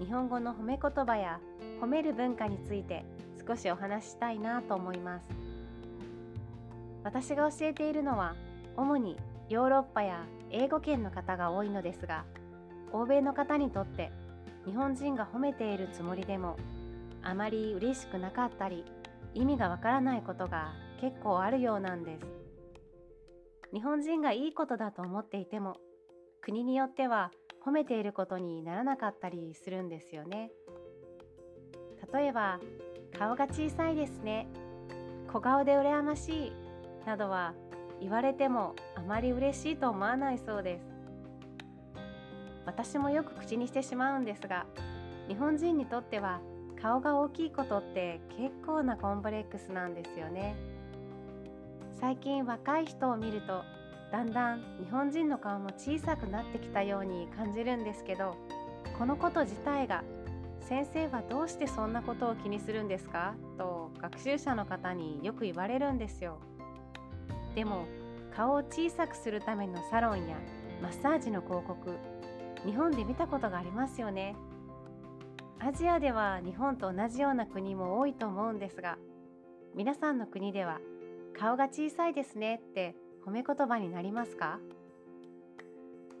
日本語の褒め言葉や褒める文化について少しお話ししたいなと思います。私が教えているのは主にヨーロッパや英語圏の方が多いのですが欧米の方にとって日本人が褒めているつもりでもあまり嬉しくなかったり意味がわからないことが結構あるようなんです。日本人がいいことだと思っていても国によっては褒めていることにならなかったりするんですよね。例えば顔が小さいですね。小顔で羨ましい。などは言われてもあまり嬉しいと思わないそうです。私もよく口にしてしまうんですが日本人にとっては顔が大きいことって結構なコンプレックスなんですよね。最近若い人を見るとだんだん日本人の顔も小さくなってきたように感じるんですけどこのこと自体が先生はどうしてそんなことを気にするんですか？と学習者の方によく言われるんですよ。でも顔を小さくするためのサロンやマッサージの広告日本で見たことがありますよね。アジアでは日本と同じような国も多いと思うんですが皆さんの国では顔が小さいですねって褒め言葉になりますか？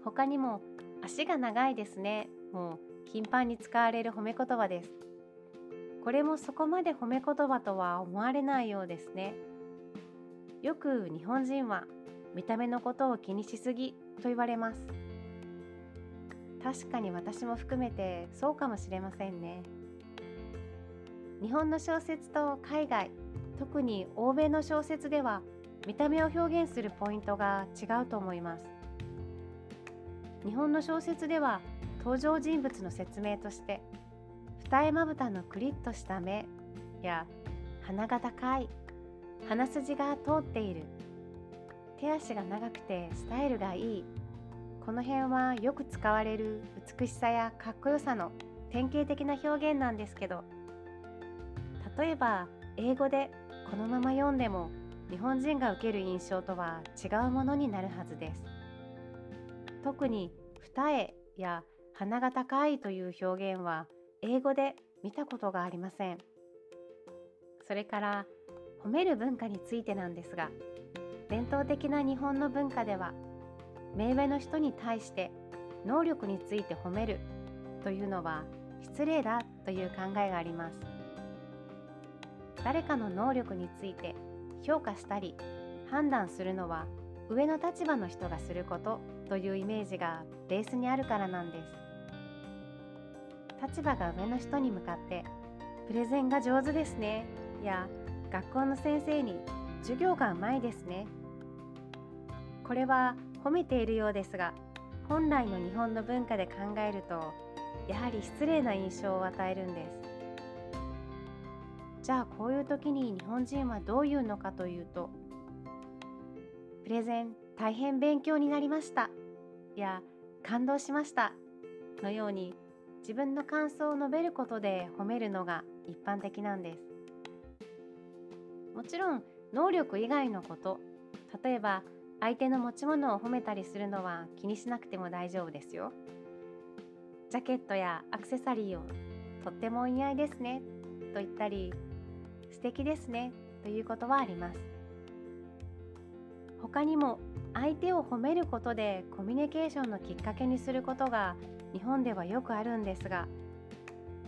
他にも足が長いですね。もう頻繁に使われる褒め言葉です。これもそこまで褒め言葉とは思われないようですね。よく日本人は見た目のことを気にしすぎと言われます。確かに私も含めてそうかもしれませんね。日本の小説と海外特に欧米の小説では見た目を表現するポイントが違うと思います。日本の小説では登場人物の説明として二重まぶたのクリッとした目や鼻が高い鼻筋が通っている手足が長くてスタイルがいいこの辺はよく使われる美しさやかっこよさの典型的な表現なんですけど例えば英語でこのまま読んでも日本人が受ける印象とは違うものになるはずです。特に二重や鼻が高いという表現は英語で見たことがありません。それから褒める文化についてなんですが伝統的な日本の文化では目上の人に対して能力について褒めるというのは失礼だという考えがあります。誰かの能力について評価したり判断するのは上の立場の人がすることというイメージがベースにあるからなんです。立場が上の人に向かって「プレゼンが上手ですね」や「学校の先生に授業がうまいですね」これは褒めているようですが本来の日本の文化で考えるとやはり失礼な印象を与えるんです。じゃあこういう時に日本人はどういうのかというと「プレゼン大変勉強になりました」や「感動しました」のように自分の感想を述べることで褒めるのが一般的なんです。もちろん能力以外のこと例えば相手の持ち物を褒めたりするのは気にしなくても大丈夫ですよ。ジャケットやアクセサリーをとってもお似合いですね。と言ったり素敵ですね。ということはあります。他にも相手を褒めることでコミュニケーションのきっかけにすることが日本ではよくあるんですが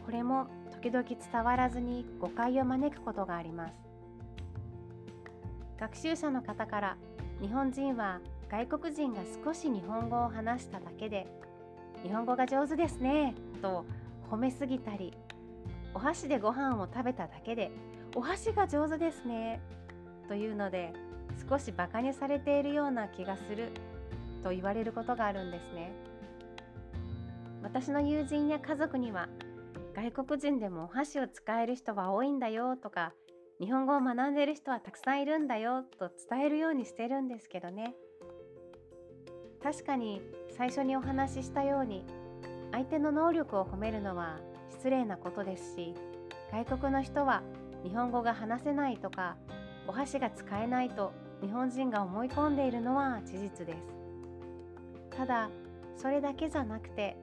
これも時々伝わらずに誤解を招くことがあります。学習者の方から日本人は外国人が少し日本語を話しただけで日本語が上手ですねと褒めすぎたりお箸でご飯を食べただけでお箸が上手ですね。というので少しバカにされているような気がする。と言われることがあるんですね。私の友人や家族には外国人でもお箸を使える人は多いんだよ。とか日本語を学んでいる人はたくさんいるんだよ。と伝えるようにしてるんですけどね。確かに最初にお話ししたように相手の能力を褒めるのは失礼なことですし外国の人は日本語が話せないとかお箸が使えないと日本人が思い込んでいるのは事実です。ただそれだけじゃなくて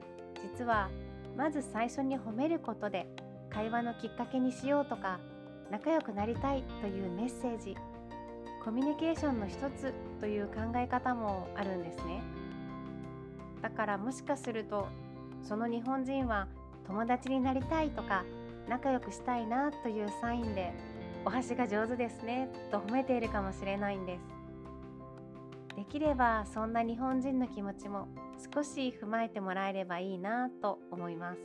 実はまず最初に褒めることで会話のきっかけにしようとか仲良くなりたいというメッセージコミュニケーションの一つという考え方もあるんですね。だからもしかするとその日本人は友達になりたいとか仲良くしたいなというサインでお箸が上手ですねと褒めているかもしれないんです。できればそんな日本人の気持ちも少し踏まえてもらえればいいなと思います。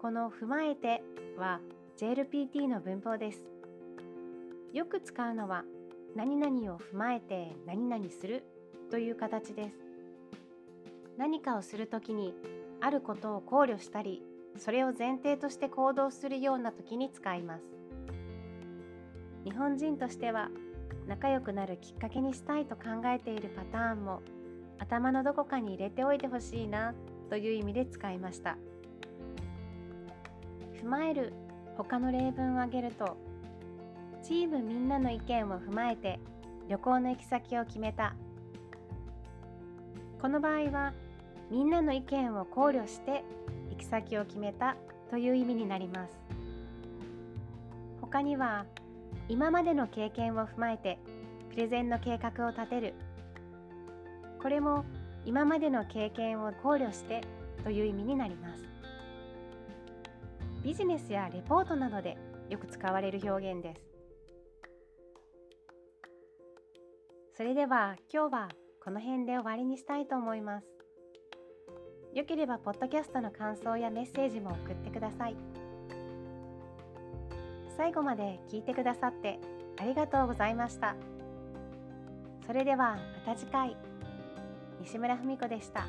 この踏まえては JLPT の文法です。よく使うのは何々を踏まえて何々するという形です。何かをするときにあることを考慮したりそれを前提として行動するような時に使います。日本人としては仲良くなるきっかけにしたいと考えているパターンも頭のどこかに入れておいてほしいなという意味で使いました。踏まえる他の例文を挙げるとチームみんなの意見を踏まえて旅行の行き先を決めた。この場合はみんなの意見を考慮して行き先を決めたという意味になります。他には今までの経験を踏まえてプレゼンの計画を立てる。これも今までの経験を考慮してという意味になります。ビジネスやレポートなどでよく使われる表現です。それでは今日はこの辺で終わりにしたいと思います。よければポッドキャストの感想やメッセージも送ってください。最後まで聞いてくださってありがとうございました。それではまた次回。西村文子でした。